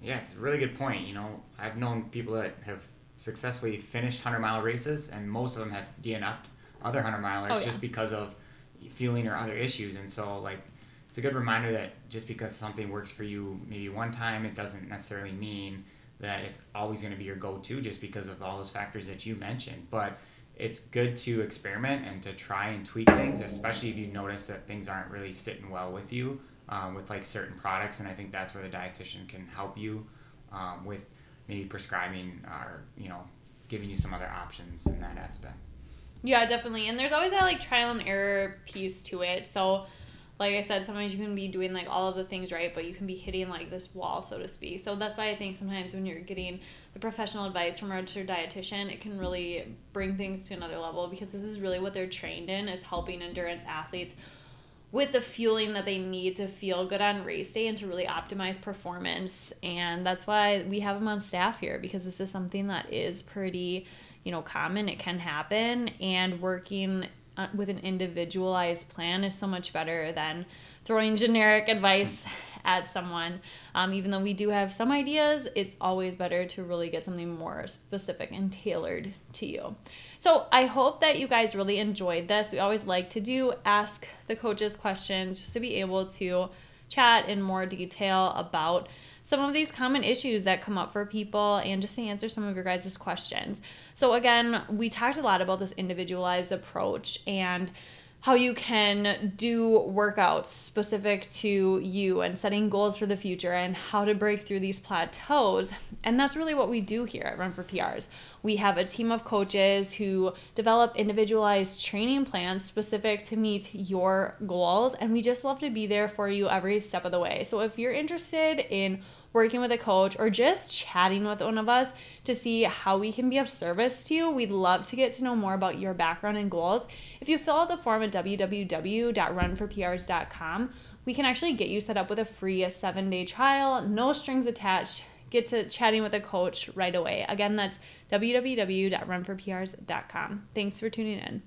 Yeah, it's a really good point. You know, I've known people that have successfully finished 100 mile races, and most of them have DNF'd other 100 milers oh, yeah. just because of feeling or other issues. And so, like, a good reminder that just because something works for you maybe one time, it doesn't necessarily mean that it's always going to be your go to just because of all those factors that you mentioned. But it's good to experiment and to try and tweak things, especially if you notice that things aren't really sitting well with you um, with like certain products, and I think that's where the dietitian can help you um, with maybe prescribing or you know giving you some other options in that aspect. Yeah, definitely. And there's always that like trial and error piece to it. So like I said, sometimes you can be doing like all of the things right, but you can be hitting like this wall, so to speak. So that's why I think sometimes when you're getting the professional advice from a registered dietitian, it can really bring things to another level because this is really what they're trained in is helping endurance athletes with the fueling that they need to feel good on race day and to really optimize performance. And that's why we have them on staff here because this is something that is pretty, you know, common. It can happen. And working uh, with an individualized plan is so much better than throwing generic advice (laughs) at someone. Um, even though we do have some ideas, it's always better to really get something more specific and tailored to you. So I hope that you guys really enjoyed this. We always like to do ask the coaches questions just to be able to chat in more detail about some of these common issues that come up for people and just to answer some of your guys' questions. So, again, we talked a lot about this individualized approach and how you can do workouts specific to you and setting goals for the future and how to break through these plateaus. And that's really what we do here at Run for PRs. We have a team of coaches who develop individualized training plans specific to meet your goals, and we just love to be there for you every step of the way. So if you're interested in working with a coach, or just chatting with one of us to see how we can be of service to you. We'd love to get to know more about your background and goals. If you fill out the form at www.runforprs.com, we can actually get you set up with a free seven day trial, no strings attached. Get to chatting with a coach right away. Again, that's www.runforprs.com. Thanks for tuning in.